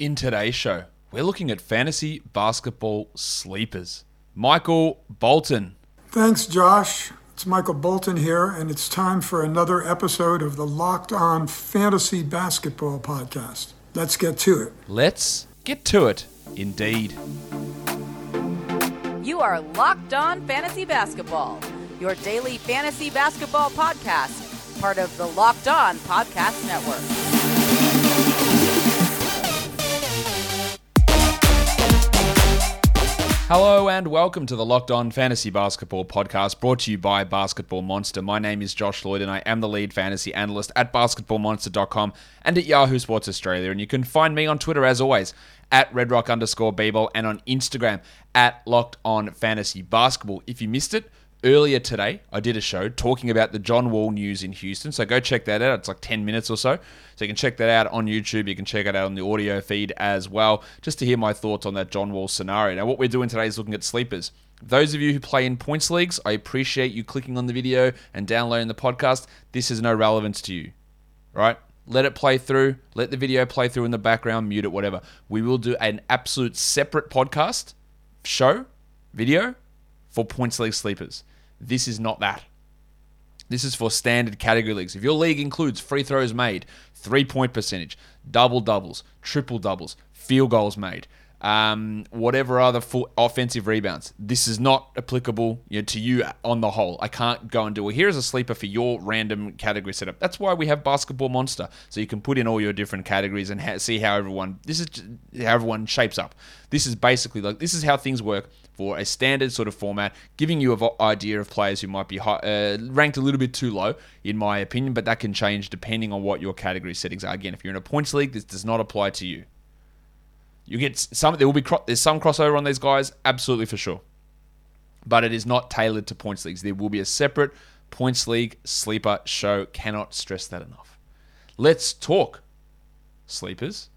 In today's show, we're looking at fantasy basketball sleepers. Michael Bolton. Thanks, Josh. It's Michael Bolton here, and it's time for another episode of the Locked On Fantasy Basketball Podcast. Let's get to it. Let's get to it, indeed. You are Locked On Fantasy Basketball, your daily fantasy basketball podcast, part of the Locked On Podcast Network. Hello and welcome to the Locked On Fantasy Basketball Podcast brought to you by Basketball Monster. My name is Josh Lloyd and I am the lead fantasy analyst at basketballmonster.com and at Yahoo Sports Australia. And you can find me on Twitter as always at redrock underscore bball and on Instagram at Locked On Fantasy Basketball. If you missed it, earlier today I did a show talking about the John Wall news in Houston. So go check that out. It's like 10 minutes or so. So you can check that out on YouTube. You can check it out on the audio feed as well, just to hear my thoughts on that John Wall scenario. Now, what we're doing today is looking at sleepers. Those of you who play in points leagues, I appreciate you clicking on the video and downloading the podcast. This is no relevance to you, right? Let it play through. Let the video play through in the background, mute it, whatever. We will do an absolute separate podcast, show, video for points league sleepers. This is not that. This is for standard category leagues. If your league includes free throws made, three point percentage, double doubles, triple doubles, field goals made, um, whatever other full offensive rebounds, this is not applicable you know, to you on the whole. I can't go and do it. Here's a sleeper for your random category setup. That's why we have Basketball Monster, so you can put in all your different categories and ha- see how everyone. This is how everyone shapes up. This is basically like this is how things work for a standard sort of format, giving you an idea of players who might be high, uh, ranked a little bit too low, in my opinion, but that can change depending on what your category settings are. Again, if you're in a points league, this does not apply to you. You get some. There will be cro- there's some crossover on these guys, absolutely for sure, but it is not tailored to points leagues. There will be a separate points league sleeper show. Cannot stress that enough. Let's talk sleepers.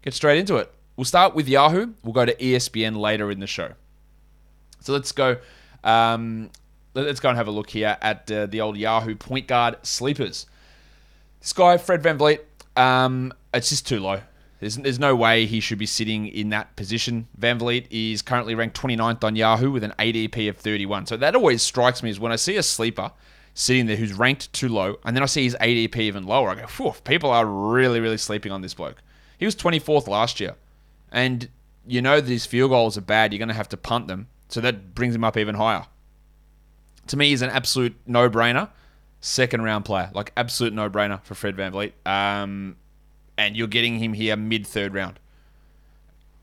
Get straight into it. We'll start with Yahoo. We'll go to ESPN later in the show. So let's go. Um, let's go and have a look here at uh, the old Yahoo point guard sleepers. This guy, Fred VanVleet, um, it's just too low. There's, there's no way he should be sitting in that position. VanVleet is currently ranked 29th on Yahoo with an ADP of 31. So that always strikes me as when I see a sleeper sitting there who's ranked too low, and then I see his ADP even lower, I go, Phew, people are really, really sleeping on this bloke. He was 24th last year. And you know that his field goals are bad. You're going to have to punt them. So that brings him up even higher. To me, he's an absolute no brainer. Second round player. Like, absolute no brainer for Fred VanVleet. Um, and you're getting him here mid third round.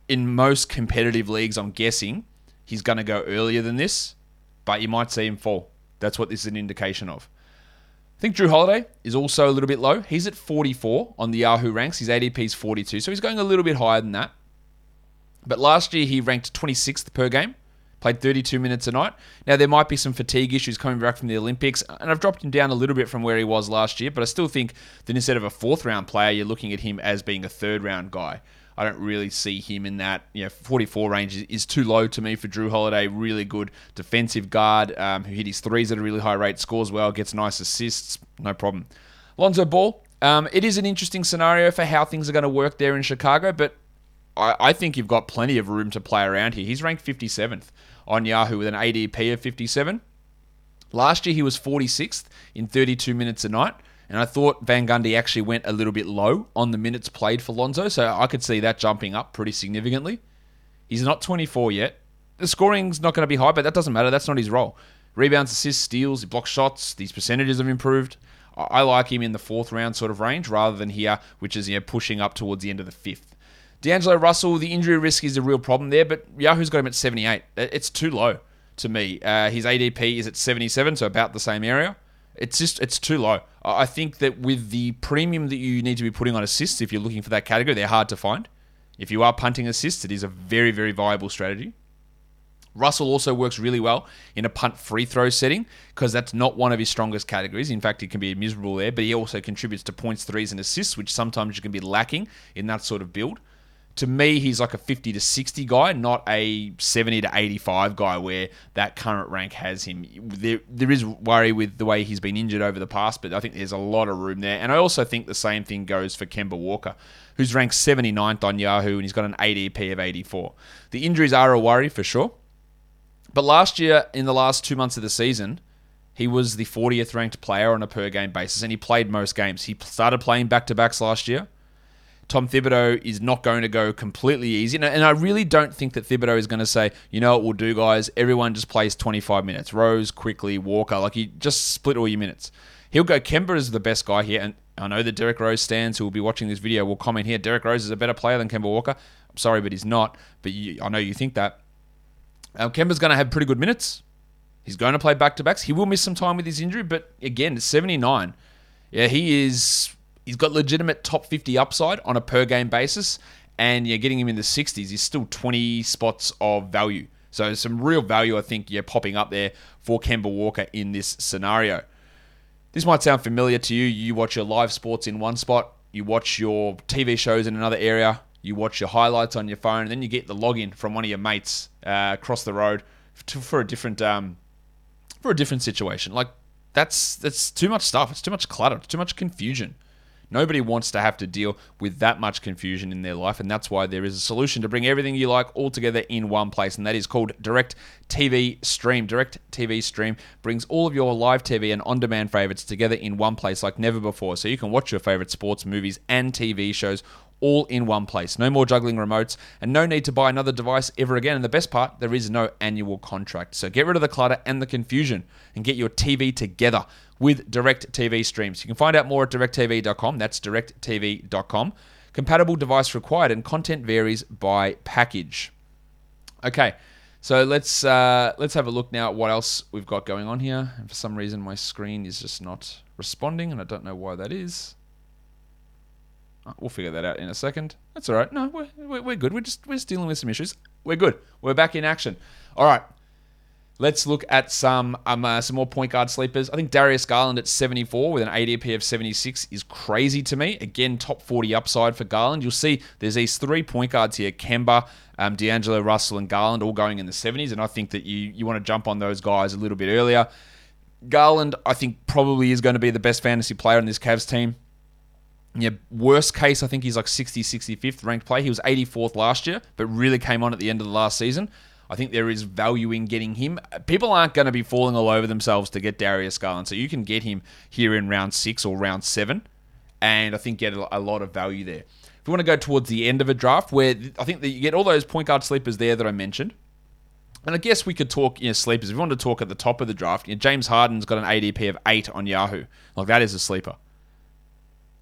In most competitive leagues, I'm guessing he's going to go earlier than this, but you might see him fall. That's what this is an indication of. I think Jrue Holiday is also a little bit low. He's at 44 on the Yahoo ranks. His ADP is 42, so he's going a little bit higher than that. But last year he ranked 26th per game, played 32 minutes a night. Now there might be some fatigue issues coming back from the Olympics, and I've dropped him down a little bit from where he was last year, but I still think that instead of a fourth round player, you're looking at him as being a third round guy. I don't really see him in that. You know, 44 range is, too low to me for Jrue Holiday. Really good defensive guard um, who hit his threes at a really high rate, scores well, gets nice assists, no problem. Lonzo Ball. Um, it is an interesting scenario for how things are going to work there in Chicago, but I, I think you've got plenty of room to play around here. He's ranked 57th on Yahoo with an ADP of 57. Last year he was 46th in 32 minutes a night. And I thought Van Gundy actually went a little bit low on the minutes played for Lonzo, so I could see that jumping up pretty significantly. He's not 24 yet. The scoring's not going to be high, but that doesn't matter. That's not his role. Rebounds, assists, steals, he blocks shots. These percentages have improved. I like him in the fourth round sort of range rather than here, which is know pushing up towards the end of the fifth. D'Angelo Russell, the injury risk is a real problem there, but Yahoo's got him at 78. It's too low to me. Uh, his ADP is at 77, so about the same area. It's just it's too low. I I think that with the premium that you need to be putting on assists, if you're looking for that category, they're hard to find. If you are punting assists, it is a very very viable strategy. Russell also works really well in a punt free throw setting because that's not one of his strongest categories. In fact, he can be miserable there, but he also contributes to points, threes, and assists, which sometimes you can be lacking in that sort of build. To me, he's like a 50 to 60 guy, not a 70 to 85 guy where that current rank has him. There, there is worry with the way he's been injured over the past, but I think there's a lot of room there. And I also think the same thing goes for Kemba Walker, who's ranked 79th on Yahoo and he's got an ADP of 84. The injuries are a worry for sure. But last year, in the last two months of the season, he was the 40th ranked player on a per game basis and he played most games. He started playing back to backs last year Tom Thibodeau is not going to go completely easy. And I really don't think that Thibodeau is going to say, you know what we'll do, guys? Everyone just plays 25 minutes. Rose, quickly, Walker. Like, you just split all your minutes. He'll go, Kemba is the best guy here. And I know the Derrick Rose stands who will be watching this video will comment here, Derrick Rose is a better player than Kemba Walker. I'm sorry, but he's not. But you, I know you think that. Um, Kemba's going to have pretty good minutes. He's going to play back to backs. He will miss some time with his injury, but again, 79. Yeah, he is he's got legitimate top 50 upside on a per game basis, and you're getting him in the 60s. He's still 20 spots of value. So some real value, I think, you're popping up there for Kemba Walker in this scenario. This might sound familiar to you. You watch your live sports in one spot, you watch your TV shows in another area, you watch your highlights on your phone, and then you get the login from one of your mates uh, across the road to, for a different um, for a different situation. Like that's that's too much stuff. It's too much clutter. It's too much confusion. Nobody wants to have to deal with that much confusion in their life, and that's why there is a solution to bring everything you like all together in one place, and that is called Direct TV Stream. Direct TV Stream brings all of your live TV and on demand favorites together in one place like never before, so you can watch your favorite sports, movies, and TV shows all in one place. No more juggling remotes and no need to buy another device ever again. And the best part, there is no annual contract. So get rid of the clutter and the confusion and get your TV together with DIRECTV streams. You can find out more at directv.com. That's directv.com. Compatible device required and content varies by package. Okay. So let's uh, let's have a look now at what else we've got going on here. And for some reason, my screen is just not responding, and I don't know why that is. Uh, we'll figure that out in a second. That's all right. No, we're, we're, good. We're just we're just dealing with some issues. We're good. We're back in action. All right. Let's look at some um, uh, some more point guard sleepers. I think Darius Garland at 74 with an ADP of 76 is crazy to me. Again, top 40 upside for Garland. You'll see there's these three point guards here: Kemba, um, D'Angelo Russell, and Garland, all going in the 70s. And I think that you you want to jump on those guys a little bit earlier. Garland, I think, probably is going to be the best fantasy player in this Cavs team. Yeah, worst case, I think he's like 60, 65th ranked play. He was 84th last year, but really came on at the end of the last season. I think there is value in getting him. People aren't going to be falling all over themselves to get Darius Garland, so you can get him here in round six or round seven, and I think get a lot of value there. If you want to go towards the end of a draft, where I think that you get all those point guard sleepers there that I mentioned, and I guess we could talk, you know, sleepers. If you want to talk at the top of the draft, you know, James Harden's got an ADP of eight on Yahoo. Like that is a sleeper.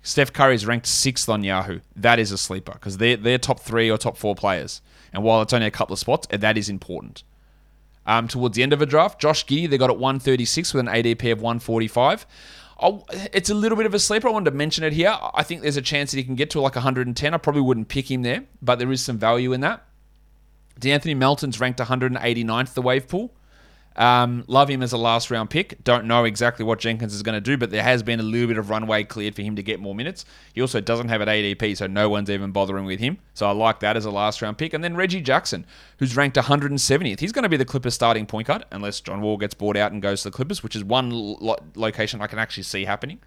Steph Curry is ranked sixth on Yahoo. That is a sleeper because they're, they're top three or top four players. And while it's only a couple of spots, that is important. Um, towards the end of a draft, Josh Giddey, they got at 136 with an ADP of 145. I'll, it's a little bit of a sleeper. I wanted to mention it here. I think there's a chance that he can get to like 110. I probably wouldn't pick him there, but there is some value in that. De'Anthony Melton's ranked 189th the wave pool. Um, love him as a last round pick. Don't know exactly what Jenkins is going to do, but there has been a little bit of runway cleared for him to get more minutes. He also doesn't have an ADP, so no one's even bothering with him. So I like that as a last round pick. And then Reggie Jackson, who's ranked 170th. He's going to be the Clippers starting point guard, unless John Wall gets bought out and goes to the Clippers, which is one lo- location I can actually see happening.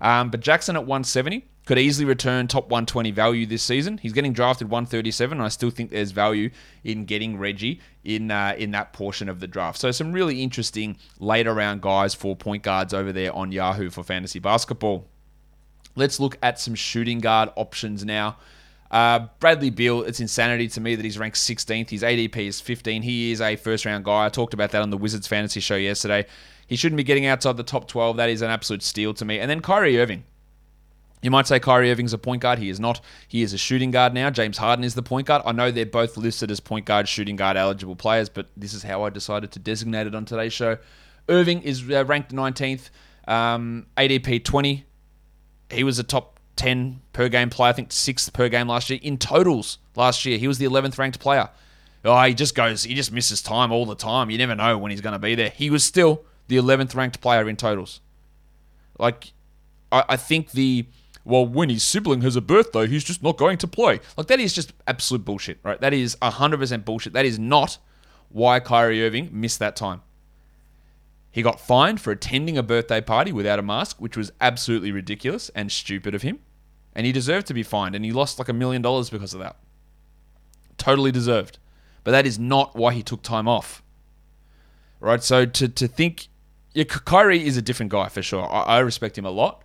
Um, but Jackson at 170 could easily return top 120 value this season. He's getting drafted 137, and I still think there's value in getting Reggie in uh, in that portion of the draft. So some really interesting later round guys for point guards over there on Yahoo for fantasy basketball. Let's look at some shooting guard options now. Uh, Bradley Beal, it's insanity to me that he's ranked 16th. His ADP is 15. He is a first round guy. I talked about that on the Wizards fantasy show yesterday. He shouldn't be getting outside the top 12. That is an absolute steal to me. And then Kyrie Irving. You might say Kyrie Irving's a point guard. He is not. He is a shooting guard now. James Harden is the point guard. I know they're both listed as point guard, shooting guard eligible players, but this is how I decided to designate it on today's show. Irving is uh, ranked 19th, um, ADP 20. He was a top 10 per game player, I think sixth per game last year. In totals last year, he was the 11th ranked player. Oh, he just goes, he just misses time all the time. You never know when he's going to be there. He was still the 11th ranked player in totals. Like, I, I think the well, when his sibling has a birthday, he's just not going to play. Like, that is just absolute bullshit, right? That is 100% bullshit. That is not why Kyrie Irving missed that time. He got fined for attending a birthday party without a mask, which was absolutely ridiculous and stupid of him. And he deserved to be fined, and he lost like a million dollars because of that. Totally deserved. But that is not why he took time off. Right? So to, to think. Yeah, Kyrie is a different guy for sure. I, I respect him a lot.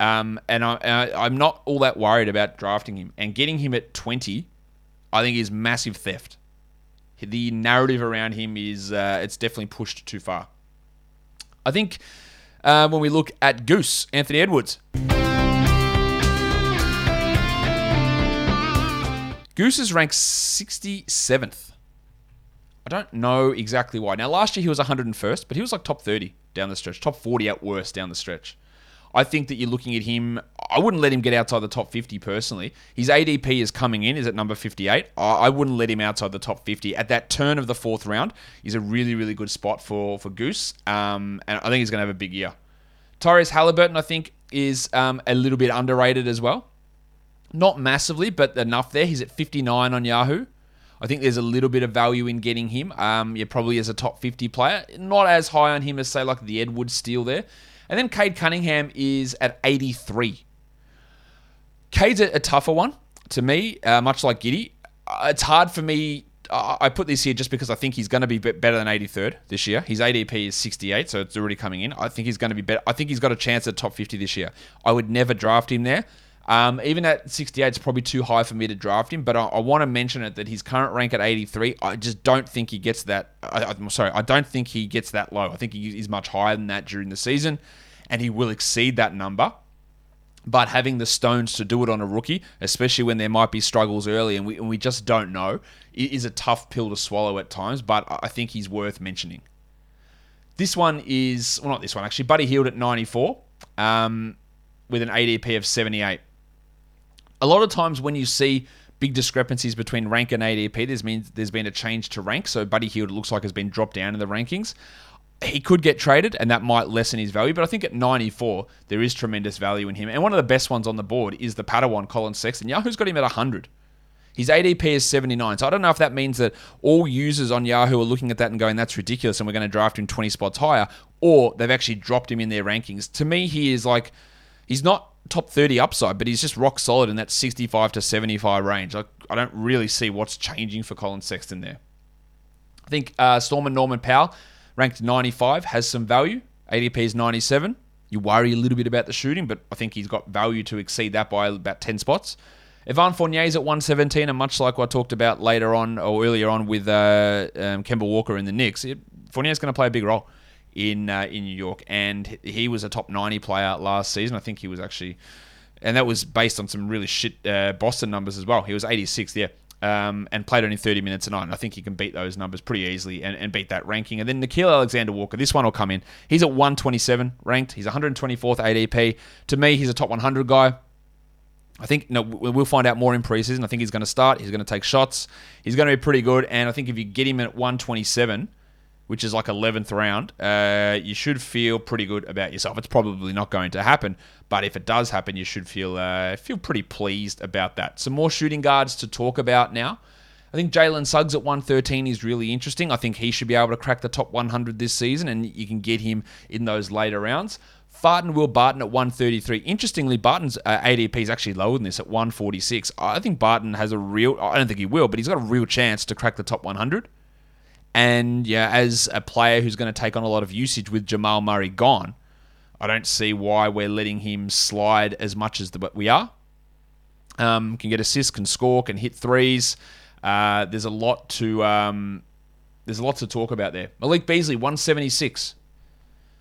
Um, and I, I'm not all that worried about drafting him. And getting him at 20, I think is massive theft. The narrative around him is uh, it's definitely pushed too far. I think uh, when we look at Goose, Anthony Edwards. Goose is ranked 67th. I don't know exactly why. Now, last year he was 101st, but he was like top 30 down the stretch, top 40 at worst down the stretch. I think that you're looking at him. I wouldn't let him get outside the top 50 personally. His ADP is coming in, is at number 58. I wouldn't let him outside the top 50. At that turn of the fourth round, he's a really, really good spot for, for Goose. Um, and I think he's going to have a big year. Tyrese Halliburton, I think, is um, a little bit underrated as well. Not massively, but enough there. He's at 59 on Yahoo. I think there's a little bit of value in getting him. Um, yeah, probably as a top 50 player. Not as high on him as, say, like the Edward Steele there. And then Cade Cunningham is at 83. Cade's a, a tougher one to me, uh, much like Giddey. Uh, it's hard for me. I put this here just because I think he's going to be better than 83rd this year. His ADP is 68, so it's already coming in. I think he's going to be better. I think he's got a chance at top 50 this year. I would never draft him there. Um, even at 68, it's probably too high for me to draft him, but I, I want to mention it that his current rank at 83, I just don't think he gets that. I, am sorry, I don't think he gets that low. I think he is much higher than that during the season and he will exceed that number. But having the stones to do it on a rookie, especially when there might be struggles early and we, and we just don't know, is a tough pill to swallow at times, but I think he's worth mentioning. This one is, well, not this one actually, Buddy Hield at 94 um, with an ADP of 78. A lot of times when you see big discrepancies between rank and ADP, there's been, there's been a change to rank. So Buddy Hield looks like has been dropped down in the rankings he could get traded and that might lessen his value. But I think at 94, there is tremendous value in him. And one of the best ones on the board is the Padawan Collin Sexton. Yahoo's got him at 100. His ADP is 79. So I don't know if that means that all users on Yahoo are looking at that and going, that's ridiculous and we're going to draft him 20 spots higher, or they've actually dropped him in their rankings. To me, he is like, he's not top 30 upside, but he's just rock solid in that 65 to 75 range. I, I don't really see what's changing for Collin Sexton there. I think uh, Storm Norman Powell ranked 95, has some value. ADP is 97. You worry a little bit about the shooting, but I think he's got value to exceed that by about 10 spots. Evan Fournier's at 117, and much like what I talked about later on or earlier on with uh, um, Kemba Walker in the Knicks, it, Fournier's going to play a big role in uh, in New York, and he was a top 90 player last season. I think he was actually, and that was based on some really shit uh, Boston numbers as well. He was 86th, yeah um, and played only 30 minutes a night. And I think he can beat those numbers pretty easily and, and beat that ranking. And then Nickeil Alexander Walker, this one will come in. He's at 127 ranked. He's 124th ADP. To me, he's a top 100 guy. I think no, we'll find out more in preseason. I think he's going to start. He's going to take shots. He's going to be pretty good. And I think if you get him at 127, which is like 11th round, uh, you should feel pretty good about yourself. It's probably not going to happen, but if it does happen, you should feel uh, feel pretty pleased about that. Some more shooting guards to talk about now. I think Jalen Suggs at 113 is really interesting. I think he should be able to crack the top 100 this season, and you can get him in those later rounds. Farton Will Barton at 133. Interestingly, Barton's uh, ADP is actually lower than this at 146. I think Barton has a real, I don't think he will, but he's got a real chance to crack the top 100. And yeah, as a player who's going to take on a lot of usage with Jamal Murray gone, I don't see why we're letting him slide as much as the, we are. Um, can get assists, can score, can hit threes. Uh, there's a lot to um, there's a lot to talk about there. Malik Beasley, 176.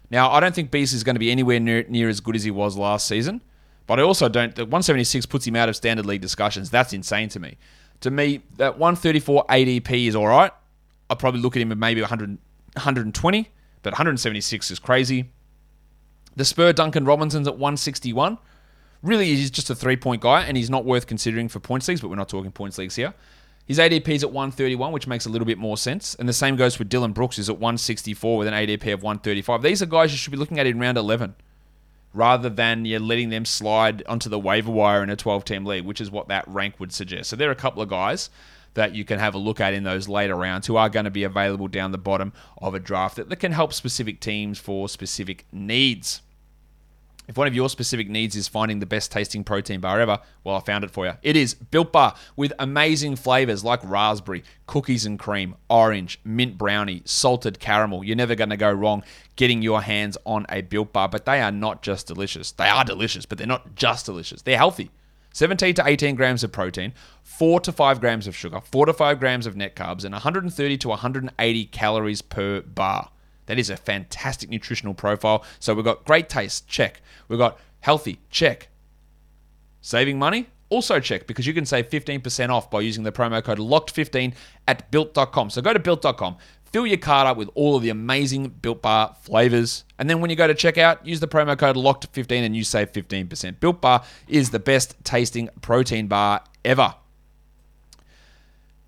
Now, I don't think Beasley is going to be anywhere near, near as good as he was last season, but I also don't. The 176 puts him out of standard league discussions. That's insane to me. To me, that 134 ADP is all right. I'd probably look at him at maybe 100, 120, but 176 is crazy. The Spur Duncan Robinson's at 161. Really, he's just a three point guy, and he's not worth considering for points leagues, but we're not talking points leagues here. His ADP is at 131, which makes a little bit more sense. And the same goes for Dillon Brooks, who's at 164 with an ADP of 135. These are guys you should be looking at in round 11. rather than you letting them slide onto the waiver wire in a 12 team league, which is what that rank would suggest. So there are a couple of guys that you can have a look at in those later rounds who are going to be available down the bottom of a draft that, that can help specific teams for specific needs. If one of your specific needs is finding the best tasting protein bar ever, well, I found it for you. It is Built Bar with amazing flavors like raspberry, cookies and cream, orange, mint brownie, salted caramel. You're never going to go wrong getting your hands on a Built Bar, but they are not just delicious. They are delicious, but they're not just delicious. They're healthy. 17 to 18 grams of protein, 4 to 5 grams of sugar, 4 to 5 grams of net carbs, and 130 to 180 calories per bar. That is a fantastic nutritional profile. So we've got great taste, check. We've got healthy, check. Saving money, also check because you can save 15% off by using the promo code LOCKED15 at built.com. So go to built.com, fill your cart up with all of the amazing Built Bar flavors, and then when you go to checkout, use the promo code LOCKED15 and you save 15%. Built Bar is the best tasting protein bar ever.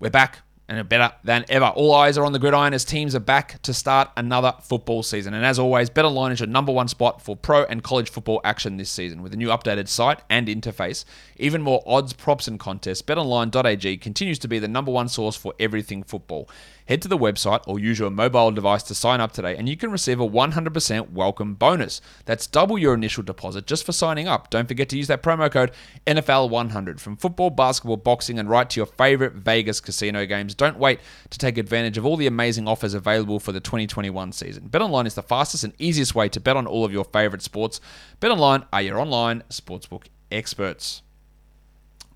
We're back and better than ever. All eyes are on the gridiron as teams are back to start another football season. And as always, BetOnline is your number one spot for pro and college football action this season. With a new updated site and interface, even more odds, props, and contests, betonline.ag continues to be the number one source for everything football. Head to the website or use your mobile device to sign up today, and you can receive a 100% welcome bonus. That's double your initial deposit just for signing up. Don't forget to use that promo code NFL100 from football, basketball, boxing, and right to your favorite Vegas casino games. Don't wait to take advantage of all the amazing offers available for the 2021 season. BetOnline is the fastest and easiest way to bet on all of your favorite sports. BetOnline are your online sportsbook experts.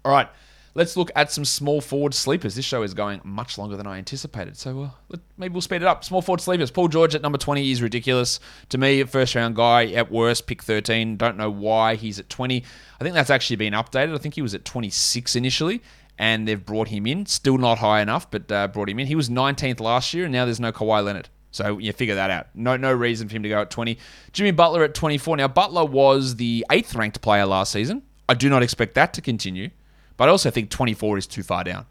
All right. Let's look at some small forward sleepers. This show is going much longer than I anticipated, so uh, let, maybe we'll speed it up. Small forward sleepers. Paul George at number 20 is ridiculous. To me, first round guy, at worst, pick 13. Don't know why he's at 20. I think that's actually been updated. I think he was at 26 initially, and they've brought him in. Still not high enough, but uh, brought him in. He was 19th last year, and now there's no Kawhi Leonard. So you figure that out. No, no reason for him to go at 20. Jimmy Butler at 24. Now Butler was the eighth ranked player last season. I do not expect that to continue. But I also think 24 is too far down.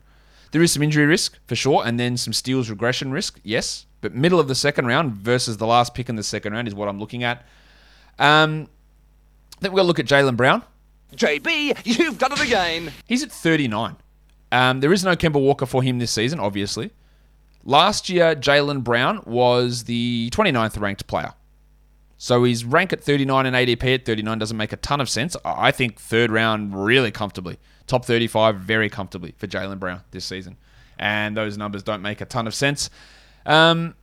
There is some injury risk for sure, and then some steals regression risk, yes. But middle of the second round versus the last pick in the second round is what I'm looking at. Um, then to look at Jaylen Brown. JB, you've done it again. He's at 39. Um, there is no Kemba Walker for him this season, obviously. Last year, Jaylen Brown was the 29th ranked player. So his rank at 39 and ADP at 39 doesn't make a ton of sense. I think third round really comfortably. Top 35 very comfortably for Jaylen Brown this season. And those numbers don't make a ton of sense. Um,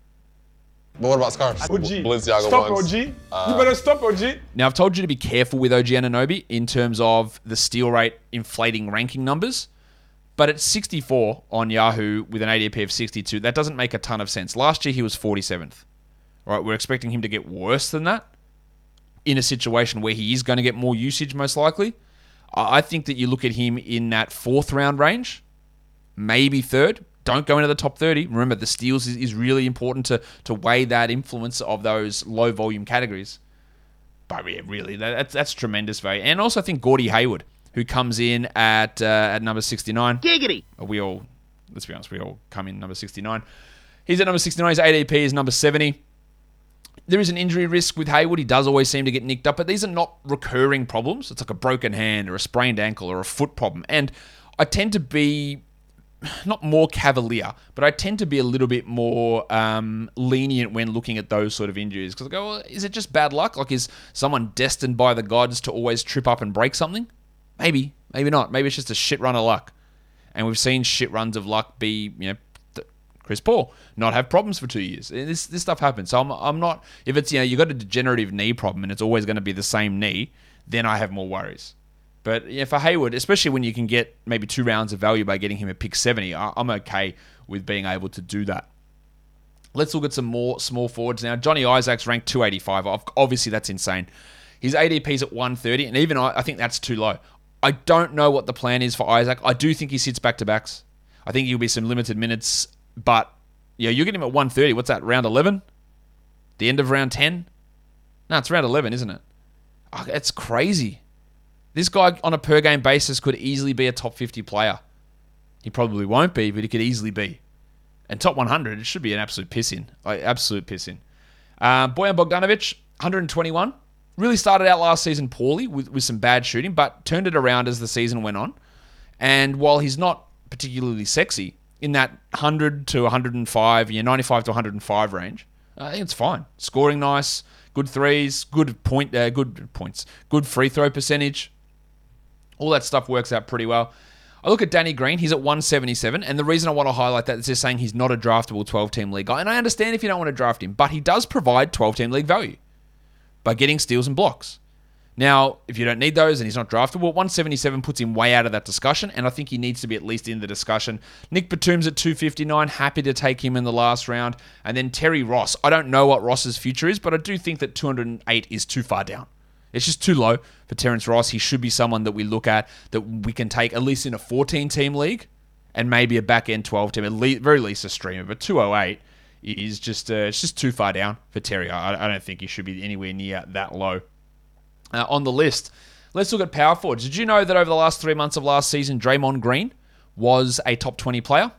but what about scarves? OG. Balenciaga stop ones. OG. you better stop OG. now, I've told you to be careful with OG Anunoby in terms of the steal rate inflating ranking numbers. But at 64 on Yahoo with an ADP of 62, that doesn't make a ton of sense. Last year, he was 47th. All right, we're expecting him to get worse than that in a situation where he is going to get more usage, most likely. I think that you look at him in that fourth round range, maybe third. Don't go into the top 30. Remember, the steals is, is really important to, to weigh that influence of those low volume categories. But yeah, really, that, that's, that's tremendous value. And also, I think Gordy Hayward, who comes in at uh, at number 69. Giggity. We all, let's be honest, we all come in number 69. He's at number 69. His ADP is number 70 there is an injury risk with Hayward. He does always seem to get nicked up, but these are not recurring problems. It's like a broken hand or a sprained ankle or a foot problem. And I tend to be not more cavalier, but I tend to be a little bit more um, lenient when looking at those sort of injuries because I go, well, is it just bad luck? Like, is someone destined by the gods to always trip up and break something? Maybe, maybe not. Maybe it's just a shit run of luck. And we've seen shit runs of luck be, you know, Chris Paul not have problems for two years. This this stuff happens. So I'm I'm not if it's you know you got a degenerative knee problem and it's always going to be the same knee, then I have more worries. But yeah, for Hayward, especially when you can get maybe two rounds of value by getting him a pick 70, I- I'm okay with being able to do that. Let's look at some more small forwards now. Johnny Isaac's ranked 285. Obviously, that's insane. His ADP's at 130, and even I, I think that's too low. I don't know what the plan is for Isaac. I do think he sits back to backs. I think he'll be some limited minutes, but yeah, you get him at 130. What's that, round 11? The end of round 10? No, it's round 11, isn't it? Oh, it's crazy. This guy on a per game basis could easily be a top 50 player. He probably won't be, but he could easily be. And top 100, it should be an absolute piss in. Like, absolute piss in. Uh, Bojan Bogdanovic, 121. Really started out last season poorly with, with some bad shooting, but turned it around as the season went on. And while he's not particularly sexy in that 100 to 105, yeah, 95 to 105 range, I think it's fine. Scoring nice, good threes, good point, uh, good points, good free throw percentage. All that stuff works out pretty well. I look at Danny Green, he's at 177, and the reason I want to highlight that is just saying he's not a draftable 12 team league guy. And I understand if you don't want to draft him, but he does provide 12 team league value by getting steals and blocks. Now, if you don't need those and he's not draftable, 177 puts him way out of that discussion, and I think he needs to be at least in the discussion. Nic Batum's at 259, happy to take him in the last round. And then Terry Ross. I don't know what Ross's future is, but I do think that 208 is too far down. It's just too low for Terrence Ross. He should be someone that we look at that we can take at least in a 14 team league and maybe a back end 12 team, at least, very least a streamer. But 208 is just uh, it's just too far down for Terry. I, I don't think he should be anywhere near that low. Uh, on the list, let's look at power forwards. Did you know that over the last three months of last season, Draymond Green was a top 20 player?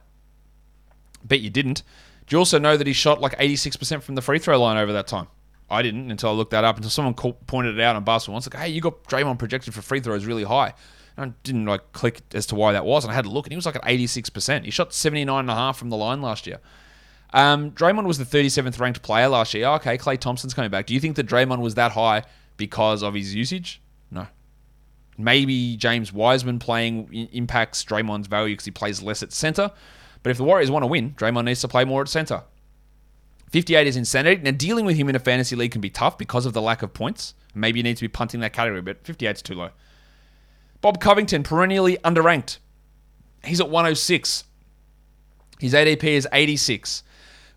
Bet you didn't. Do you also know that he shot like 86% from the free throw line over that time? I didn't until I looked that up until someone pointed it out on basketball. It's like, hey, you got Draymond projected for free throws really high. And I didn't like click as to why that was, and I had to look, and he was like at 86%. He shot 79.5 from the line last year. Um, Draymond was the 37th ranked player last year. Okay, Klay Thompson's coming back. Do you think that Draymond was that high because of his usage? No. Maybe James Wiseman playing impacts Draymond's value because he plays less at center. But if the Warriors want to win, Draymond needs to play more at center. 58 is insanity. Now, dealing with him in a fantasy league can be tough because of the lack of points. Maybe you need to be punting that category, but 58 is too low. Bob Covington, perennially underranked. He's at 106. His ADP is 86.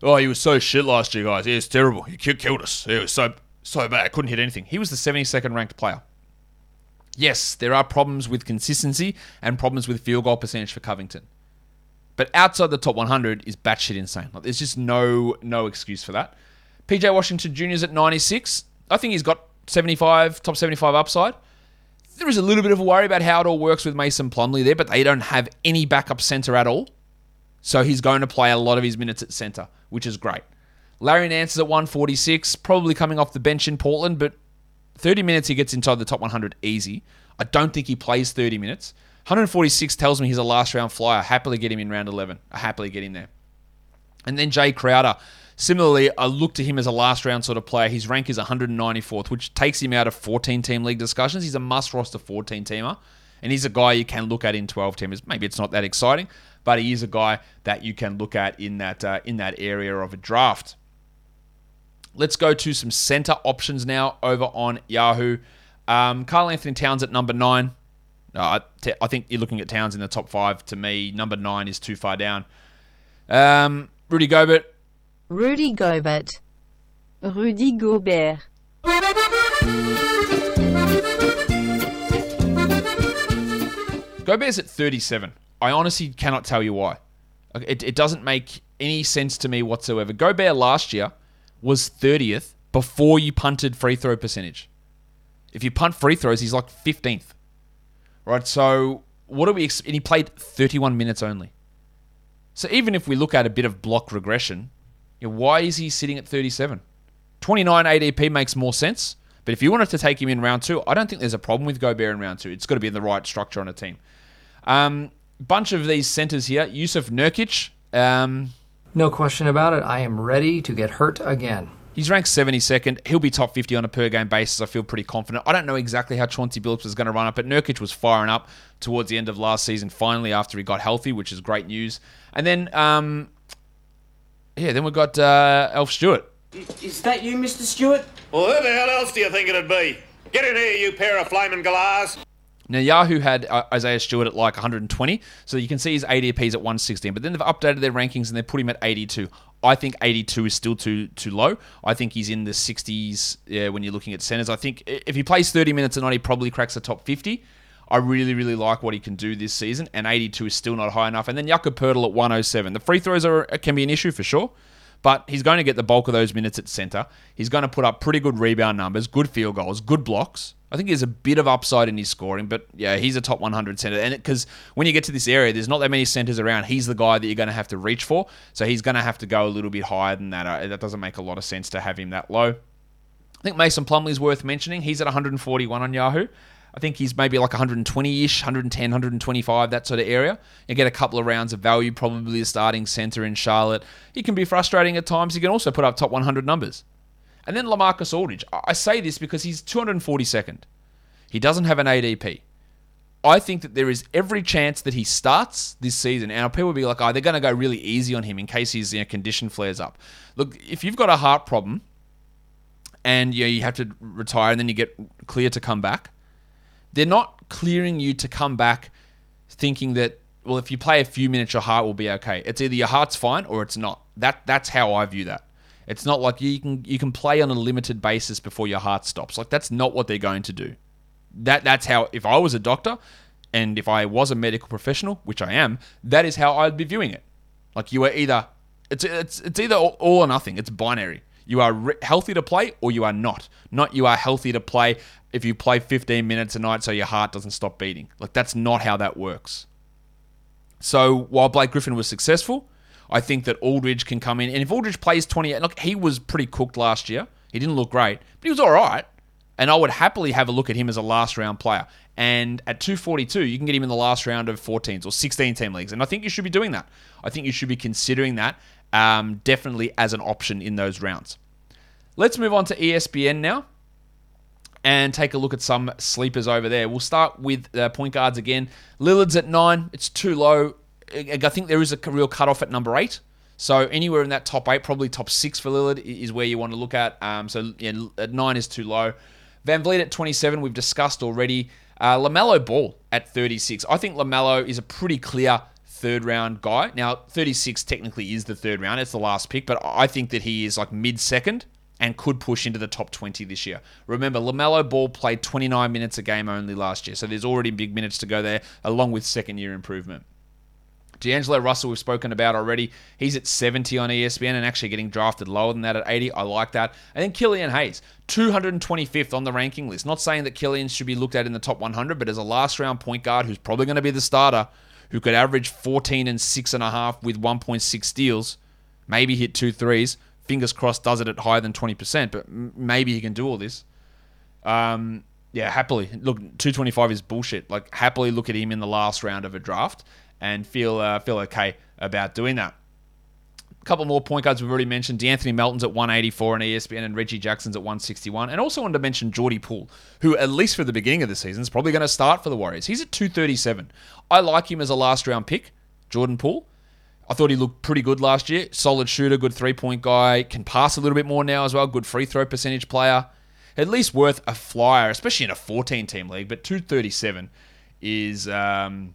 Oh, he was so shit last year, guys. He was terrible. He killed us. He was so so bad. Couldn't hit anything. He was the 72nd ranked player. Yes, there are problems with consistency and problems with field goal percentage for Covington. But outside the top 100 is batshit insane. Like, there's just no no excuse for that. PJ Washington Jr. is at 96. I think he's got 75, top 75 upside. There is a little bit of a worry about how it all works with Mason Plumlee there, but they don't have any backup center at all. So he's going to play a lot of his minutes at center, which is great. Larry Nance is at 146, probably coming off the bench in Portland, but 30 minutes he gets inside the top 100 easy. I don't think he plays 30 minutes. 146 tells me he's a last round flyer. Happily get him in round 11. I happily get him there. And then Jae Crowder. Similarly, I look to him as a last round sort of player. His rank is 194th, which takes him out of 14 team league discussions. He's a must roster 14 teamer. And he's a guy you can look at in 12 teamers. Maybe it's not that exciting, but he is a guy that you can look at in that uh, in that area of a draft. Let's go to some center options now over on Yahoo. Um, Karl-Anthony Towns at number nine. Uh, I think you're looking at Towns in the top five. To me, number nine is too far down. Um, Rudy Gobert. Rudy Gobert. Rudy Gobert. Gobert's at 37. I honestly cannot tell you why. It, it doesn't make any sense to me whatsoever. Gobert last year was 30th before you punted free throw percentage. If you punt free throws, he's like 15th. Right? So, what do we. Ex- and he played 31 minutes only. So, even if we look at a bit of block regression, you know, why is he sitting at 37? 29 ADP makes more sense. But if you wanted to take him in round two, I don't think there's a problem with Gobert in round two. It's got to be in the right structure on a team. Um, bunch of these centers here. Jusuf Nurkic. Um, no question about it. I am ready to get hurt again. He's ranked 72nd. He'll be top 50 on a per game basis. I feel pretty confident. I don't know exactly how Chauncey Billups is going to run up, but Nurkic was firing up towards the end of last season, finally, after he got healthy, which is great news. And then, um, yeah, then we've got uh, Elf Stewart. Is that you, Mr. Stewart? Well, who the hell else do you think it'd be? Get in here, you pair of flaming galahs. Now, Yahoo had uh, Isaiah Stewart at like 120, so you can see his ADP's at 116, but then they've updated their rankings and they put him at 82. I think 82 is still too too low. I think he's in the 60s yeah, when you're looking at centers. I think if he plays 30 minutes a night, he probably cracks the top 50. I really, really like what he can do this season, and 82 is still not high enough. And then Jakob Poeltl at 107. The free throws are can be an issue for sure, but he's going to get the bulk of those minutes at center. He's going to put up pretty good rebound numbers, good field goals, good blocks. I think there's a bit of upside in his scoring, but yeah, he's a top 100 center. And because when you get to this area, there's not that many centers around. He's the guy that you're going to have to reach for. So he's going to have to go a little bit higher than that. Uh, that doesn't make a lot of sense to have him that low. I think Mason Plumlee's worth mentioning. He's at 141 on Yahoo. I think he's maybe like 120-ish, 110, 125, that sort of area. You get a couple of rounds of value, probably a starting center in Charlotte. He can be frustrating at times. He can also put up top 100 numbers. And then Lamarcus Aldridge. I say this because he's 242nd. He doesn't have an ADP. I think that there is every chance that he starts this season. And people will be like, oh, they're going to go really easy on him in case his you know, condition flares up. Look, if you've got a heart problem and you, know, you have to retire and then you get clear to come back, they're not clearing you to come back thinking that, well, if you play a few minutes, your heart will be okay. It's either your heart's fine or it's not. That That's how I view that. It's not like you can you can play on a limited basis before your heart stops. Like that's not what they're going to do. That that's how if I was a doctor and if I was a medical professional, which I am, that is how I'd be viewing it. Like you are either it's it's it's either all or nothing. It's binary. You are re- healthy to play or you are not. Not you are healthy to play if you play 15 minutes a night so your heart doesn't stop beating. Like that's not how that works. So while Blake Griffin was successful, I think that Aldridge can come in. And if Aldridge plays 28, look, he was pretty cooked last year. He didn't look great, but he was all right. And I would happily have a look at him as a last round player. And at 242, you can get him in the last round of 14s or 16 team leagues. And I think you should be doing that. I think you should be considering that um, definitely as an option in those rounds. Let's move on to ESPN now and take a look at some sleepers over there. We'll start with uh, point guards again. Lillard's at nine. It's too low. I think there is a real cutoff at number eight. So anywhere in that top eight, probably top six for Lillard is where you want to look at. Um, so yeah, at nine is too low. VanVleet at 27, we've discussed already. Uh, LaMelo Ball at 36. I think LaMelo is a pretty clear third round guy. Now, 36 technically is the third round. It's the last pick, but I think that he is like mid second and could push into the top 20 this year. Remember, LaMelo Ball played 29 minutes a game only last year, so there's already big minutes to go there, along with second year improvement. D'Angelo Russell, we've spoken about already. He's at 70 on ESPN and actually getting drafted lower than that at 80. I like that. And then Killian Hayes, 225th on the ranking list. Not saying that Killian should be looked at in the top 100, but as a last round point guard who's probably going to be the starter, who could average 14 and 6.5 with 1.6 steals, maybe hit two threes. Fingers crossed does it at higher than 20%, but maybe he can do all this. Um, yeah, happily. Look, 225 is bullshit. Like, happily look at him in the last round of a draft and feel uh, feel okay about doing that. A couple more point guards we've already mentioned. De'Anthony Melton's at 184 on ESPN and Reggie Jackson's at 161. And also wanted to mention Jordy Poole, who, at least for the beginning of the season, is probably going to start for the Warriors. He's at 237. I like him as a last round pick, Jordan Poole. I thought he looked pretty good last year. Solid shooter, good three point guy, can pass a little bit more now as well. Good free throw percentage player. At least worth a flyer, especially in a 14 team league. But 237 is. Um,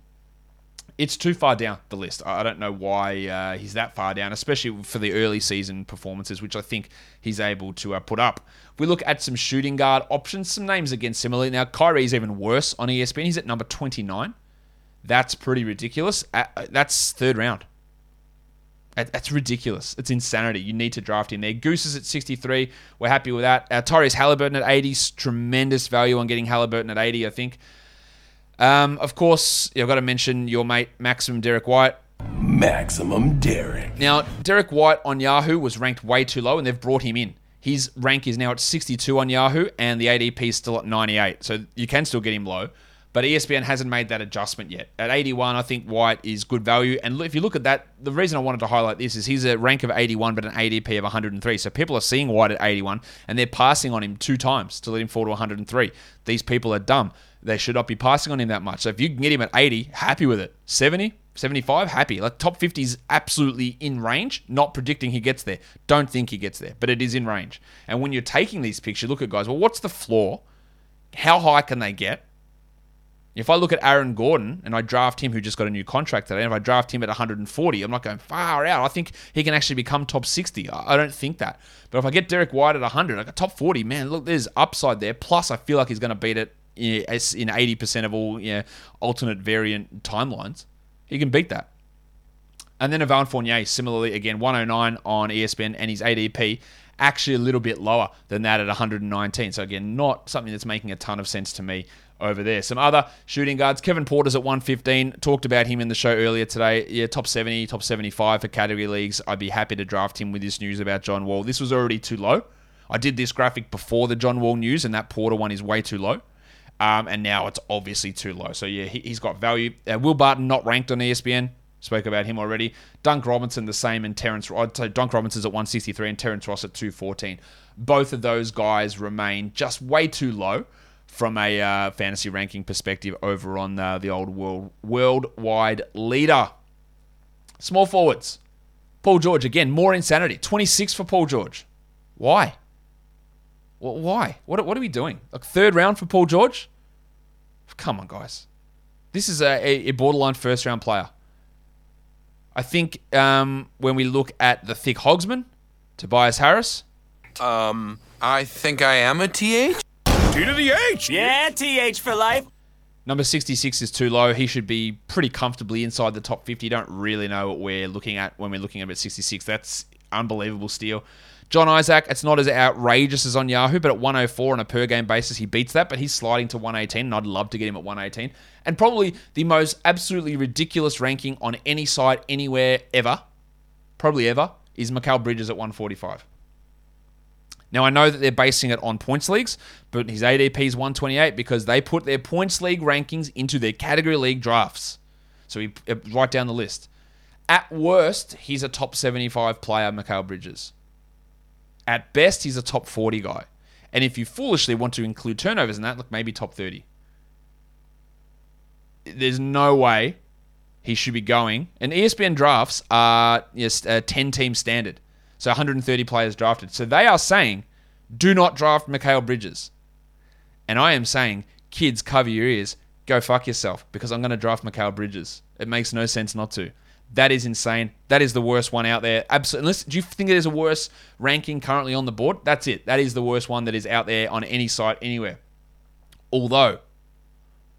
it's too far down the list. I don't know why uh, he's that far down, especially for the early season performances, which I think he's able to uh, put up. If we look at some shooting guard options, some names again similarly. Now, Kyrie's even worse on ESPN. He's at number 29. That's pretty ridiculous. Uh, that's third round. That's ridiculous. It's insanity. You need to draft him there. Goose is at 63. We're happy with that. Uh, Tyrese Halliburton at 80. Tremendous value on getting Halliburton at 80, I think. Um, of course, I've got to mention your mate Maximum Derrick White. Maximum Derrick. Now, Derrick White on Yahoo was ranked way too low, and they've brought him in. His rank is now at 62 on Yahoo, and the ADP is still at 98. So you can still get him low, but ESPN hasn't made that adjustment yet. At 81, I think White is good value. And if you look at that, the reason I wanted to highlight this is he's a rank of 81, but an ADP of 103. So people are seeing White at 81, and they're passing on him two times to let him fall to 103. These people are dumb they should not be passing on him that much. So if you can get him at 80, happy with it. 70, 75, happy. Like top 50 is absolutely in range. Not predicting he gets there. Don't think he gets there, but it is in range. And when you're taking these picks, you look at guys, well, what's the floor? How high can they get? If I look at Aaron Gordon and I draft him, who just got a new contract today, and if I draft him at 140, I'm not going far out. I think he can actually become top 60. I don't think that. But if I get Derrick White at 100, I got top 40, man, look, there's upside there. Plus, I feel like he's going to beat it in 80% of all you know, alternate variant timelines. He can beat that. And then Evan Fournier, similarly, again, 109 on ESPN, and his ADP actually a little bit lower than that at 119. So, again, not something that's making a ton of sense to me over there. Some other shooting guards. Kevin Porter's at 115. Talked about him in the show earlier today. Yeah, top 70, top 75 for category leagues. I'd be happy to draft him with this news about John Wall. This was already too low. I did this graphic before the John Wall news, and that Porter one is way too low. Um, and now it's obviously too low. So yeah, he, has got value. Uh, Will Barton not ranked on ESPN. Spoke about him already. Dunk Robinson the same, and Terrence. I'd say Dunk Robinson's at 163 and Terrence Ross at 214. Both of those guys remain just way too low from a uh, fantasy ranking perspective over on uh, the old world worldwide leader. Small forwards. Paul George again, more insanity. 26 for Paul George. Why? Why? What, what are we doing? Like third round for Paul George? Come on, guys. This is a, a borderline first round player. I think um, when we look at the thick hogsman, Tobias Harris. Um, I think I am a TH. T to the H. Yeah, TH for life. Number 66 is too low. He should be pretty comfortably inside the top 50. Don't really know what we're looking at when we're looking at 66. That's unbelievable steal. John Isaac, it's not as outrageous as on Yahoo, but at 104 on a per game basis, he beats that, but he's sliding to 118, and I'd love to get him at 118. And probably the most absolutely ridiculous ranking on any site anywhere ever, probably ever, is Mikal Bridges at 145. Now, I know that they're basing it on points leagues, but his ADP is 128 because they put their points league rankings into their category league drafts. So we uh, write down the list. At worst, he's a top 75 player, Mikal Bridges. At best, he's a top 40 guy. And if you foolishly want to include turnovers in that, look, maybe top 30. There's no way he should be going. And ESPN drafts are yes, a 10 team standard. So 130 players drafted. So they are saying, do not draft Mikal Bridges. And I am saying, kids, cover your ears. Go fuck yourself because I'm going to draft Mikal Bridges. It makes no sense not to. That is insane. That is the worst one out there. Absolutely. Unless, do you think there's a worse ranking currently on the board? That's it. That is the worst one that is out there on any site anywhere. Although,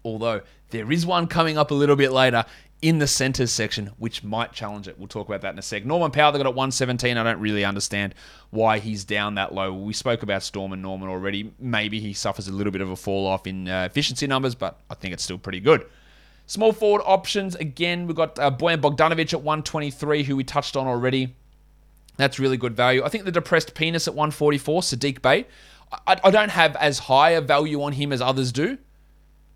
although there is one coming up a little bit later, in the centers section, which might challenge it. We'll talk about that in a sec. Norman Powell, they got at 117. I don't really understand why he's down that low. We spoke about Storm and Norman already. Maybe he suffers a little bit of a fall off in uh, efficiency numbers, but I think it's still pretty good. Small forward options, again, we've got uh, Bojan Bogdanovic at 123, who we touched on already. That's really good value. I think the depressed penis at 144, Saddiq Bey. I, I don't have as high a value on him as others do.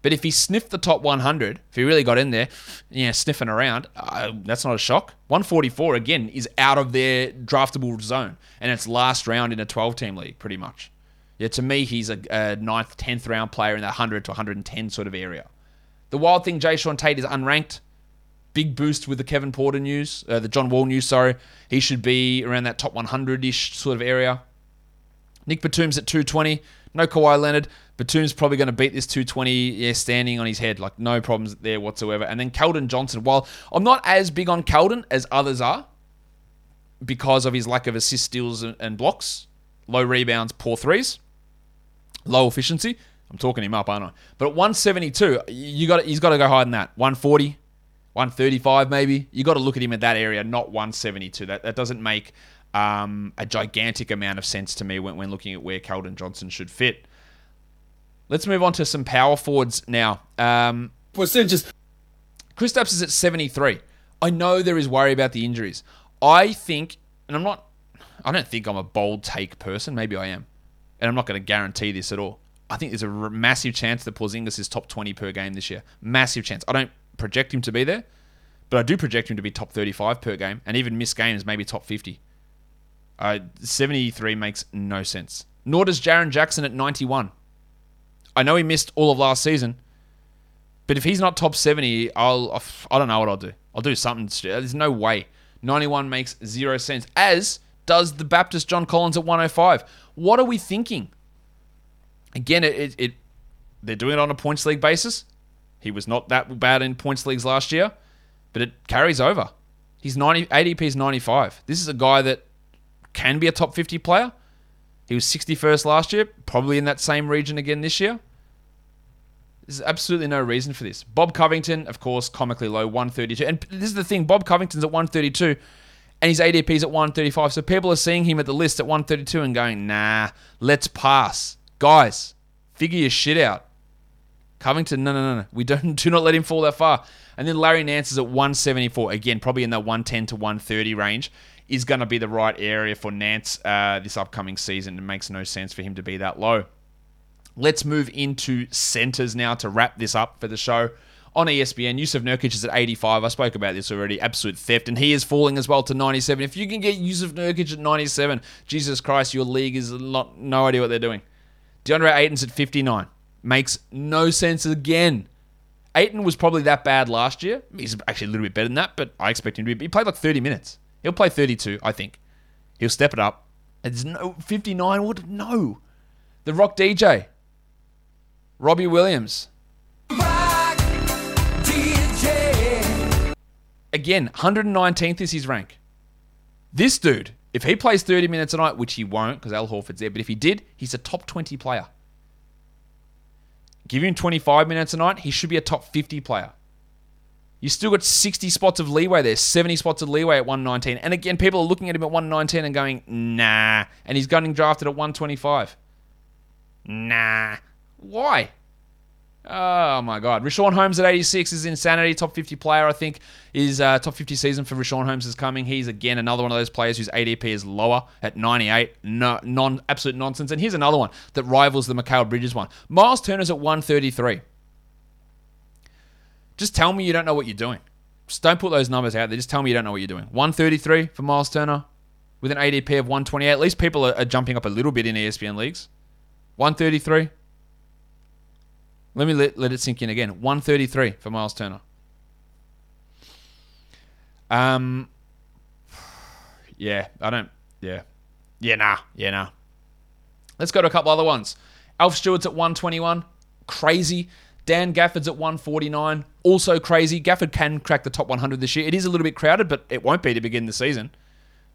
But if he sniffed the top 100, if he really got in there, yeah, sniffing around, uh, that's not a shock. 144 again is out of their draftable zone, and it's last round in a 12-team league, pretty much. Yeah, to me, he's a, a ninth, tenth round player in that 100 to 110 sort of area. The wild thing, Jae'Sean Tate is unranked. Big boost with the Kevin Porter news, uh, the John Wall news. Sorry, he should be around that top 100-ish sort of area. Nic Batum's at 220. No Kawhi Leonard. Batum's probably going to beat this 220 yeah, standing on his head. Like, no problems there whatsoever. And then Keldon Johnson. While I'm not as big on Keldon as others are because of his lack of assist steals and blocks, low rebounds, poor threes, low efficiency. I'm talking him up, aren't I? But at 172, you got he's got to go higher than that. 140, 135 maybe. You got to look at him at that area, not 172. That that doesn't make um, a gigantic amount of sense to me when, when looking at where Keldon Johnson should fit. Let's move on to some power forwards now. Um, Percentages. Kristaps is at 73. I know there is worry about the injuries. I think, and I'm not, I don't think I'm a bold take person. Maybe I am. And I'm not going to guarantee this at all. I think there's a massive chance that Porzingis is top 20 per game this year. Massive chance. I don't project him to be there, but I do project him to be top 35 per game, and even miss games maybe top 50. Uh, 73 makes no sense. Nor does Jaren Jackson at 91. I know he missed all of last season, but if he's not top 70, I'll I don't know what I'll do. I'll do something. There's no way. 91 makes zero sense. As does the Baptist John Collins at 105. What are we thinking? Again, it, it, it they're doing it on a points league basis. He was not that bad in points leagues last year, but it carries over. He's 90 ADP is 95. This is a guy that can be a top 50 player. He was 61st last year, probably in that same region again this year. There's absolutely no reason for this. Bob Covington, of course, comically low, 132. And this is the thing Bob Covington's at 132 and his ADP's at 135. So people are seeing him at the list at 132 and going, nah, let's pass. Guys, figure your shit out. Covington, no, no, no, no. We don't do not let him fall that far. And then Larry Nance is at 174. Again, probably in that 110 to 130 range is going to be the right area for Nance uh, this upcoming season. It makes no sense for him to be that low. Let's move into centers now to wrap this up for the show. On ESPN, Jusuf Nurkic is at 85. I spoke about this already. Absolute theft. And he is falling as well to 97. If you can get Jusuf Nurkic at 97, Jesus Christ, your league is not, no idea what they're doing. DeAndre Ayton's at 59. Makes no sense again. Ayton was probably that bad last year. He's actually a little bit better than that, but I expect him to be. He played like 30 minutes. He'll play 32, I think. He'll step it up. It's no 59. What? No. The Rock DJ. Robbie Williams. dj Again, 119th is his rank. This dude, if he plays 30 minutes a night, which he won't because Al Horford's there, but if he did, he's a top 20 player. Give him 25 minutes a night, he should be a top 50 player. You still got 60 spots of leeway there, 70 spots of leeway at 119. And again, people are looking at him at 119 and going, nah. And he's getting drafted at 125. Nah. Why? Oh my God. Richaun Holmes at 86 is insanity. Top 50 player, I think, is uh, top 50 season for Richaun Holmes is coming. He's again another one of those players whose ADP is lower at 98. No, non, absolute nonsense. And here's another one that rivals the Mikal Bridges one. Miles Turner's at 133. Just tell me you don't know what you're doing. Just don't put those numbers out there. Just tell me you don't know what you're doing. 133 for Miles Turner with an ADP of 128. At least people are, are jumping up a little bit in ESPN leagues. 133. Let me let, let it sink in again. 133 for Miles Turner. Um, yeah, I don't. Yeah, yeah, nah, yeah, nah. Let's go to a couple other ones. Alf Stewart's at 121, crazy. Dan Gafford's at 149, also crazy. Gafford can crack the top 100 this year. It is a little bit crowded, but it won't be to begin the season.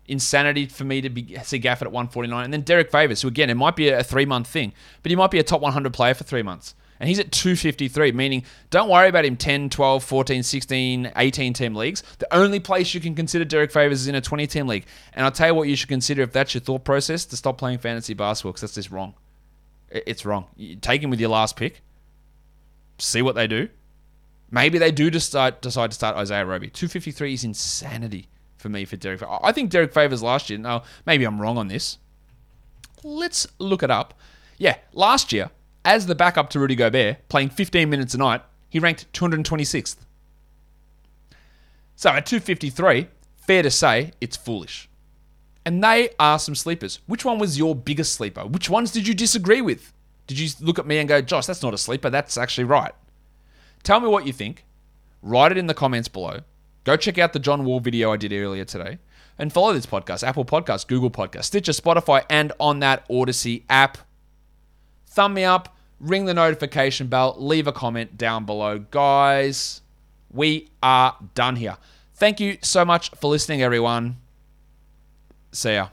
Insanity for me to be, see Gafford at 149, and then Derrick Favors, who again it might be a three month thing, but he might be a top 100 player for three months. And he's at 253, meaning don't worry about him 10, 12, 14, 16, 18 team leagues. The only place you can consider Derrick Favors is in a 20 team league. And I'll tell you what you should consider if that's your thought process to stop playing fantasy basketball because that's just wrong. It's wrong. You take him with your last pick, see what they do. Maybe they do decide, decide to start Isaiah Roby. 253 is insanity for me for Derrick. I think Derrick Favors last year, now maybe I'm wrong on this. Let's look it up. Yeah, last year, as the backup to Rudy Gobert, playing 15 minutes a night, he ranked 226th. So at 253, fair to say, it's foolish. And they are some sleepers. Which one was your biggest sleeper? Which ones did you disagree with? Did you look at me and go, Josh, that's not a sleeper, that's actually right? Tell me what you think. Write it in the comments below. Go check out the John Wall video I did earlier today. And follow this podcast Apple Podcasts, Google Podcasts, Stitcher, Spotify, and on that Odyssey app. Thumb me up, ring the notification bell, leave a comment down below. Guys, we are done here. Thank you so much for listening, everyone. See ya.